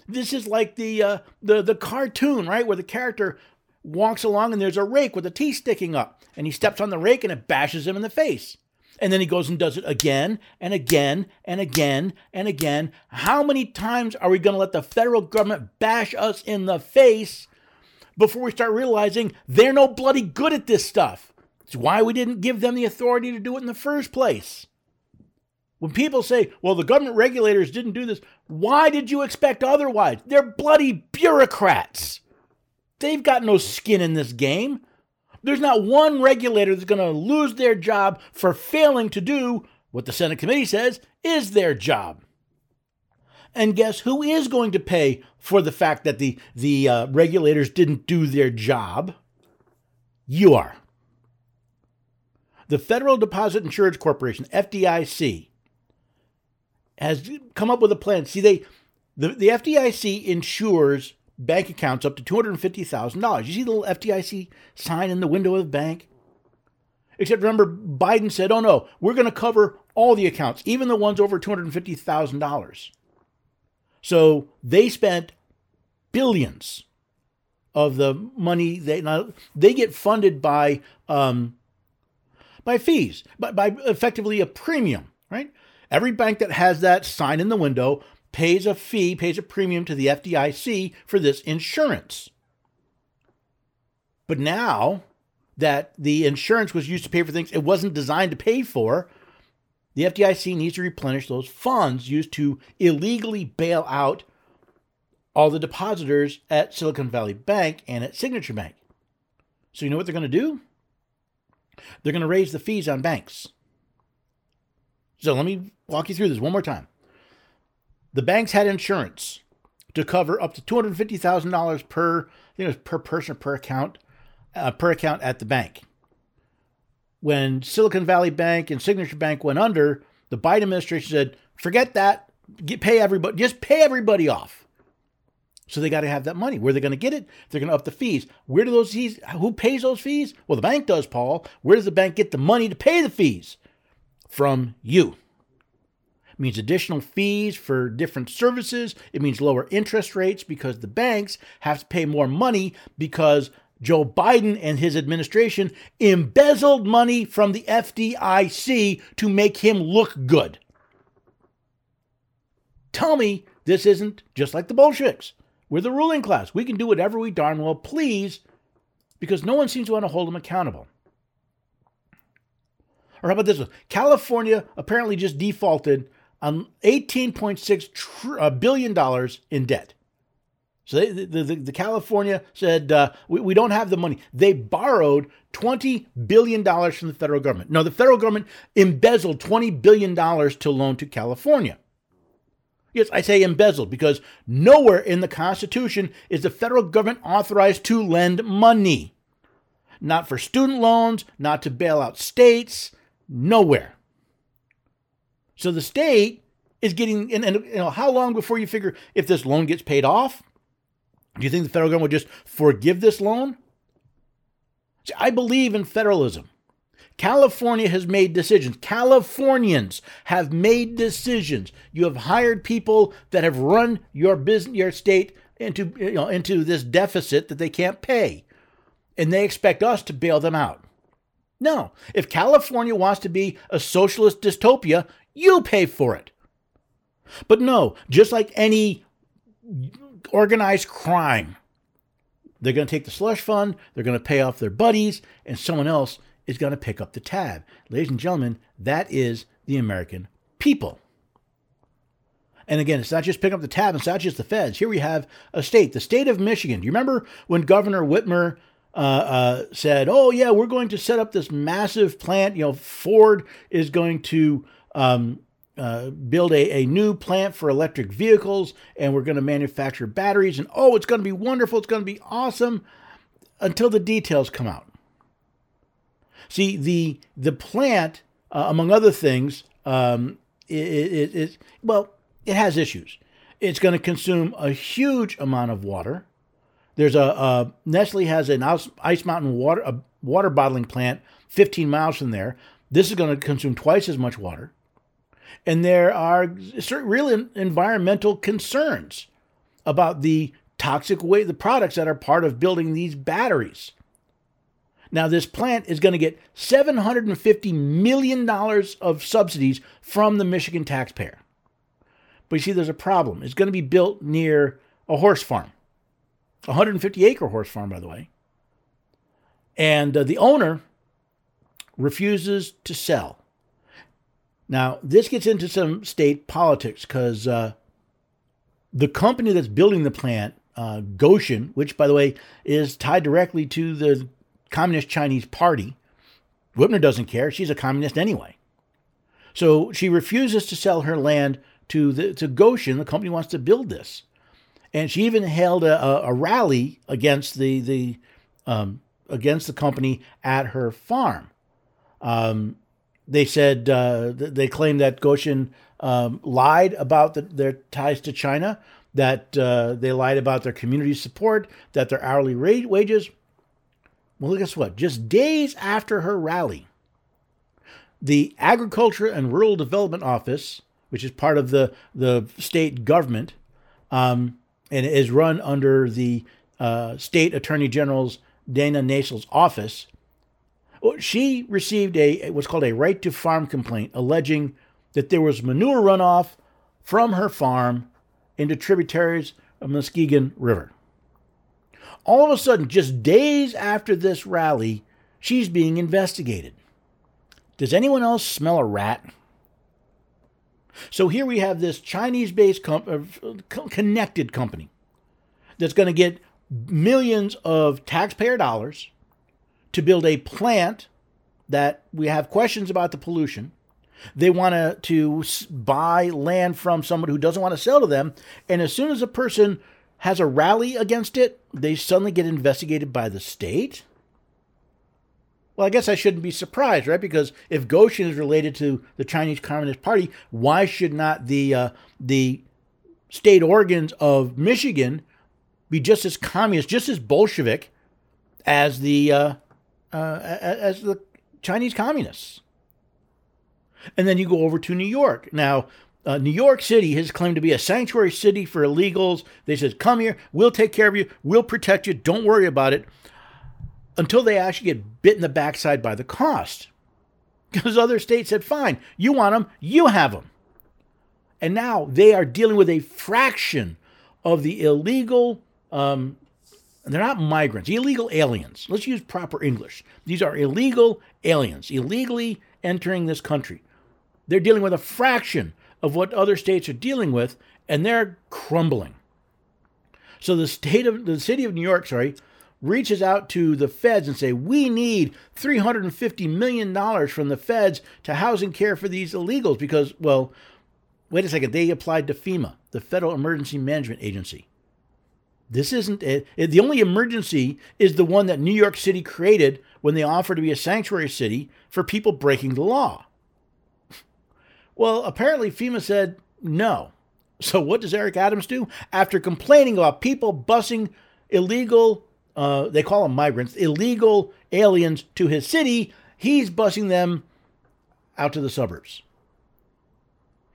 [SPEAKER 1] This is like the uh, the the cartoon, right, where the character walks along and there's a rake with a teeth sticking up, and he steps on the rake and it bashes him in the face. And then he goes and does it again and again and again and again. How many times are we going to let the federal government bash us in the face before we start realizing they're no bloody good at this stuff? It's why we didn't give them the authority to do it in the first place. When people say, well, the government regulators didn't do this, why did you expect otherwise? They're bloody bureaucrats. They've got no skin in this game. There's not one regulator that's going to lose their job for failing to do what the Senate committee says is their job. And guess who is going to pay for the fact that the, the uh, regulators didn't do their job? You are. The Federal Deposit Insurance Corporation, FDIC, has come up with a plan. See, they the, the FDIC insures bank accounts up to $250,000. You see the little FDIC sign in the window of the bank? Except remember, Biden said, oh no, we're going to cover all the accounts, even the ones over $250,000. So they spent billions of the money they now they get funded by um, by fees, by, by effectively a premium, right? Every bank that has that sign in the window pays a fee, pays a premium to the FDIC for this insurance. But now that the insurance was used to pay for things it wasn't designed to pay for, the FDIC needs to replenish those funds used to illegally bail out all the depositors at Silicon Valley Bank and at Signature Bank. So, you know what they're going to do? They're going to raise the fees on banks. So, let me walk you through this one more time the banks had insurance to cover up to two hundred fifty thousand dollars per, I think it was per person per account, uh, per account at the bank. When Silicon Valley Bank and Signature Bank went under, the Biden administration said, "Forget that. Get, pay everybody. Just pay everybody off." So they got to have that money. Where are they going to get it? They're going to up the fees. Where do those fees? Who pays those fees? Well, the bank does, Paul. Where does the bank get the money to pay the fees? From you. Means additional fees for different services. It means lower interest rates because the banks have to pay more money because Joe Biden and his administration embezzled money from the FDIC to make him look good. Tell me this isn't just like the Bolsheviks. We're the ruling class. We can do whatever we darn well please because no one seems to want to hold them accountable. Or how about this one? California apparently just defaulted $18.6 tr- uh, billion dollars in debt. So they, the, the, the, California said, uh, we, we don't have the money. They borrowed $20 billion from the federal government. No, the federal government embezzled $20 billion to loan to California. Yes, I say embezzled because nowhere in the Constitution is the federal government authorized to lend money. Not for student loans, not to bail out states, nowhere. So the state is getting, and, and you know, how long before you figure if this loan gets paid off? Do you think the federal government would just forgive this loan? See, I believe in federalism. California has made decisions. Californians have made decisions. You have hired people that have run your business, your state into you know into this deficit that they can't pay, and they expect us to bail them out. No. If California wants to be a socialist dystopia, you pay for it. But no, just like any organized crime, they're going to take the slush fund, they're going to pay off their buddies, and someone else is going to pick up the tab. Ladies and gentlemen, that is the American people. And again, it's not just picking up the tab, it's not just the feds. Here we have a state, the state of Michigan. Do you remember when Governor Whitmer uh, uh, said, "Oh yeah, we're going to set up this massive plant. You know, Ford is going to um, uh, build a, a new plant for electric vehicles, and we're going to manufacture batteries. And oh, it's going to be wonderful. It's going to be awesome." Until the details come out. See, the the plant, uh, among other things, um, it, it, it well, it has issues. It's going to consume a huge amount of water. There's a, Nestle has an ice mountain water water bottling plant 15 miles from there. This is going to consume twice as much water, and there are certain real environmental concerns about the toxic way the products that are part of building these batteries. Now, this plant is going to get $750 million of subsidies from the Michigan taxpayer. But you see, there's a problem. It's going to be built near a horse farm, 150 acre horse farm, by the way. And uh, the owner refuses to sell. Now, this gets into some state politics because uh, the company that's building the plant, uh, Gotion, which, by the way, is tied directly to the Communist Chinese Party, Whitmer doesn't care. She's a communist anyway. So she refuses to sell her land to the to Gotion. The company wants to build this, and she even held a, a, rally against the the um, against the company at her farm. Um, they said uh, they claimed that Gotion um, lied about the, their ties to China, that uh, they lied about their community support, that their hourly rate wages. Well, guess what? Just days after her rally, the Agriculture and Rural Development Office which is part of the the state government, um, and is run under the uh, state attorney general's Dana Nessel's office. She received a what's called a right to farm complaint, alleging that there was manure runoff from her farm into tributaries of Muskegon River. All of a sudden, just days after this rally, she's being investigated. Does anyone else smell a rat? So here we have this Chinese based com- uh, connected company that's going to get millions of taxpayer dollars to build a plant that we have questions about the pollution. They want to, to buy land from someone who doesn't want to sell to them. And as soon as a person has a rally against it, they suddenly get investigated by the state. Well, I guess I shouldn't be surprised, right? Because if Gotion is related to the Chinese Communist Party, why should not the uh, the state organs of Michigan be just as communist, just as Bolshevik as the uh, uh, as the Chinese communists? And then you go over to New York. Now, uh, New York City has claimed to be a sanctuary city for illegals. They said, "Come here, we'll take care of you, we'll protect you. Don't worry about it." Until they actually get bit in the backside by the cost. Because other states said, fine, you want them, you have them. And now they are dealing with a fraction of the illegal, um, they're not migrants, illegal aliens. Let's use proper English. These are illegal aliens, illegally entering this country. They're dealing with a fraction of what other states are dealing with, and they're crumbling. So the state of the city of New York, sorry, reaches out to the feds and say, "We need 350 million dollars from the feds to housing care for these illegals because well, wait a second, they applied to FEMA, the Federal Emergency Management Agency. This isn't it. The only emergency is the one that New York City created when they offered to be a sanctuary city for people breaking the law. Well, apparently FEMA said no. So what does Eric Adams do? After complaining about people busing illegal uh, they call them migrants, illegal aliens to his city, he's busing them out to the suburbs.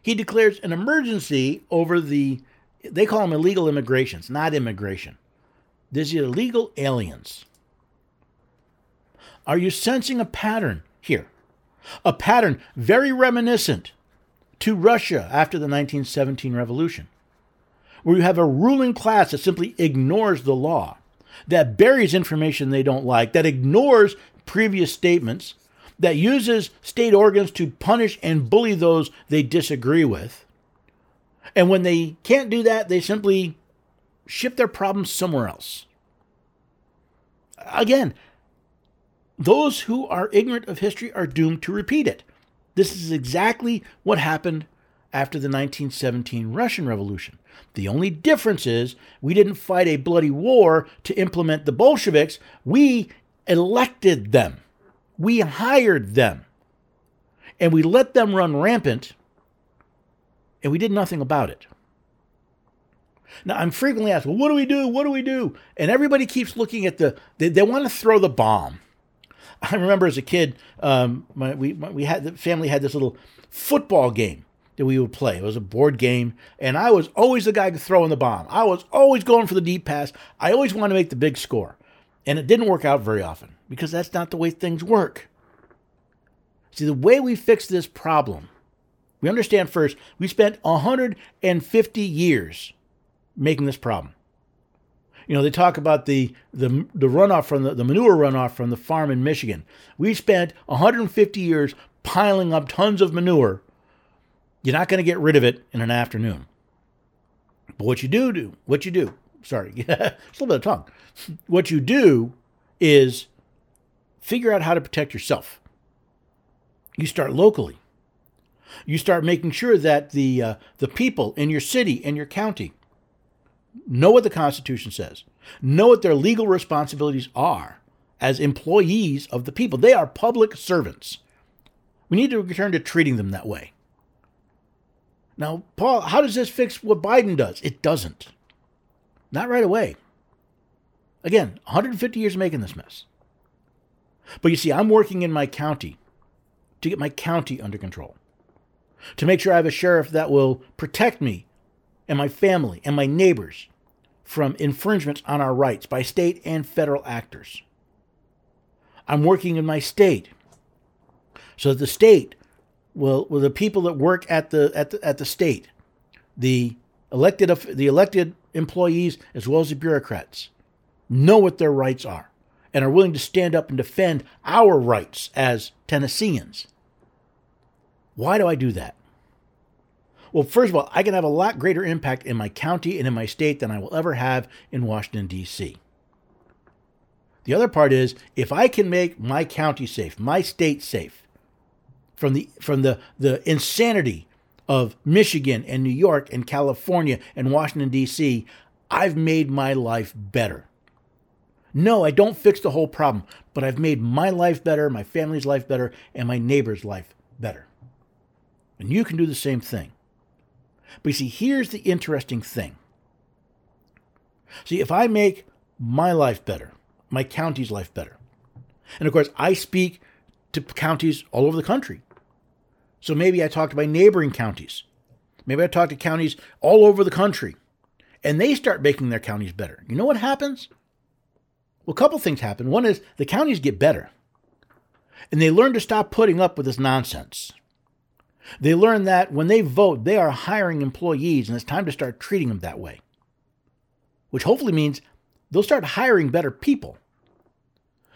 [SPEAKER 1] He declares an emergency over the, they call them illegal immigrations, not immigration. These are illegal aliens. Are you sensing a pattern here? A pattern very reminiscent to Russia after the 1917 revolution, where you have a ruling class that simply ignores the law, that buries information they don't like, that ignores previous statements, that uses state organs to punish and bully those they disagree with. And when they can't do that, they simply ship their problems somewhere else. Again, those who are ignorant of history are doomed to repeat it. This is exactly what happened after the 1917 Russian Revolution. The only difference is we didn't fight a bloody war to implement the Bolsheviks, we elected them. We hired them. And we let them run rampant, and we did nothing about it. Now, I'm frequently asked, well, what do we do? What do we do? And everybody keeps looking at the, they, they want to throw the bomb. I remember as a kid, um, my, we, my, we had, the family had this little football game that we would play. It was a board game, and I was always the guy throwing the bomb. I was always going for the deep pass. I always wanted to make the big score. And it didn't work out very often because that's not the way things work. See, the way we fix this problem, we understand first, we spent 150 years making this problem. You know, they talk about the the, the runoff from the, the manure runoff from the farm in Michigan. We spent 150 years piling up tons of manure. You're not going to get rid of it in an afternoon. But what you do do, what you do, sorry, it's a little bit of tongue. What you do is figure out how to protect yourself. You start locally. You start making sure that the uh, the people in your city and your county know what the Constitution says, know what their legal responsibilities are as employees of the people. They are public servants. We need to return to treating them that way. Now, Paul, how does this fix what Biden does? It doesn't. Not right away. Again, 150 years making this mess. But you see, I'm working in my county to get my county under control, to make sure I have a sheriff that will protect me and my family and my neighbors from infringements on our rights by state and federal actors. I'm working in my state so that the state will the people that work at the, at the at the state, the elected the elected employees as well as the bureaucrats, know what their rights are and are willing to stand up and defend our rights as Tennesseans. Why do I do that? Well, first of all, I can have a lot greater impact in my county and in my state than I will ever have in Washington, D.C. The other part is if I can make my county safe, my state safe from the from the, the insanity of Michigan and New York and California and Washington, D.C., I've made my life better. No, I don't fix the whole problem, but I've made my life better, my family's life better, and my neighbor's life better. And you can do the same thing. But you see, here's the interesting thing. See, if I make my life better, my county's life better, and of course, I speak to counties all over the country. So maybe I talk to my neighboring counties. Maybe I talk to counties all over the country, and they start making their counties better. You know what happens? Well, a couple things happen. One is the counties get better, and they learn to stop putting up with this nonsense. They learn that when they vote, they are hiring employees, and it's time to start treating them that way. Which hopefully means they'll start hiring better people.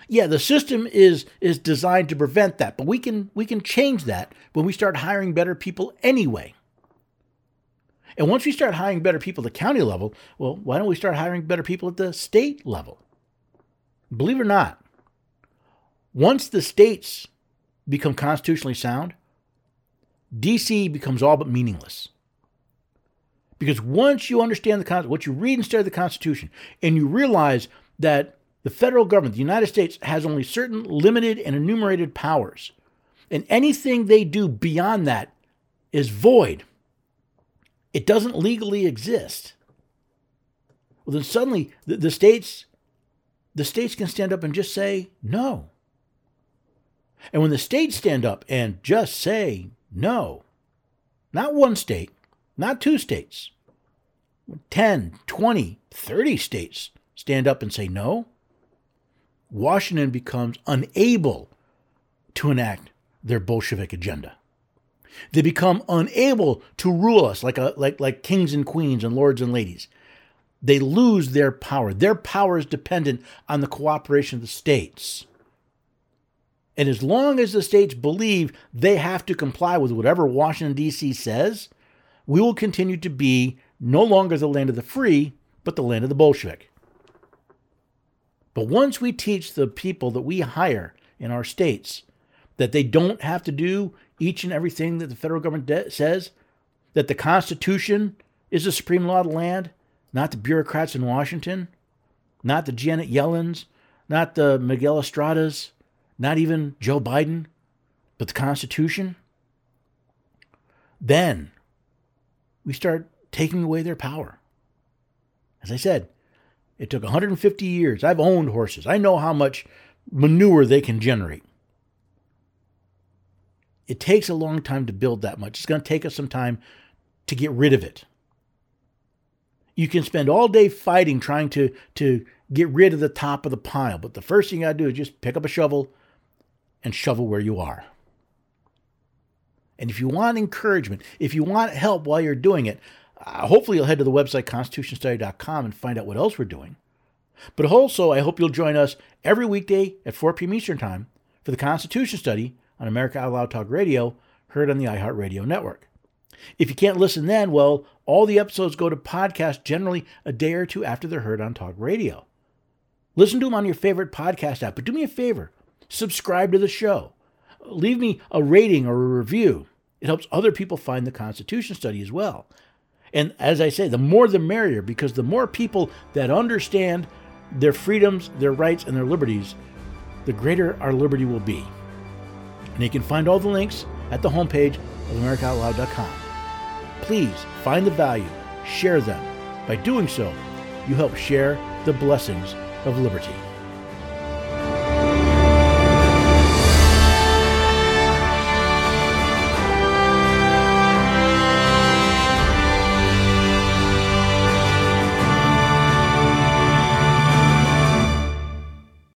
[SPEAKER 1] Yeah, the system is is designed to prevent that, but we can we can change that when we start hiring better people anyway. And once we start hiring better people at the county level, well, why don't we start hiring better people at the state level? Believe it or not, once the states become constitutionally sound, DC becomes all but meaningless. Because once you understand the what you read instead of the Constitution, and you realize that the federal government, the United States, has only certain limited and enumerated powers, and anything they do beyond that is void. It doesn't legally exist. Well, then suddenly the, the states, the states can stand up and just say no. And when the states stand up and just say no. Not one state, not two states. 10, 20, 30 states stand up and say no. Washington becomes unable to enact their Bolshevik agenda. They become unable to rule us like, a, like, like kings and queens and lords and ladies. They lose their power. Their power is dependent on the cooperation of the states. And as long as the states believe they have to comply with whatever Washington, D.C. says, we will continue to be no longer the land of the free, but the land of the Bolshevik. But once we teach the people that we hire in our states that they don't have to do each and everything that the federal government de- says, that the Constitution is the supreme law of the land, not the bureaucrats in Washington, not the Janet Yellens, not the Miguel Estradas, not even Joe Biden, but the Constitution, then we start taking away their power. As I said, it took 150 years. I've owned horses. I know how much manure they can generate. It takes a long time to build that much. It's going to take us some time to get rid of it. You can spend all day fighting trying to, to get rid of the top of the pile, but the first thing you got to do is just pick up a shovel and shovel where you are. And if you want encouragement, if you want help while you're doing it, uh, hopefully you'll head to the website constitutionstudy.com and find out what else we're doing. But also, I hope you'll join us every weekday at 4 p.m. Eastern Time for the Constitution Study on America Out Loud Talk Radio, heard on the iHeartRadio network. If you can't listen then, well, all the episodes go to podcast generally a day or two after they're heard on talk radio. Listen to them on your favorite podcast app, but do me a favor subscribe to the show. Leave me a rating or a review. It helps other people find the Constitution study as well. And as I say, the more the merrier, because the more people that understand their freedoms, their rights, and their liberties, the greater our liberty will be. And you can find all the links at the homepage of AmericaOutloud.com. Please find the value, share them. By doing so, you help share the blessings of liberty.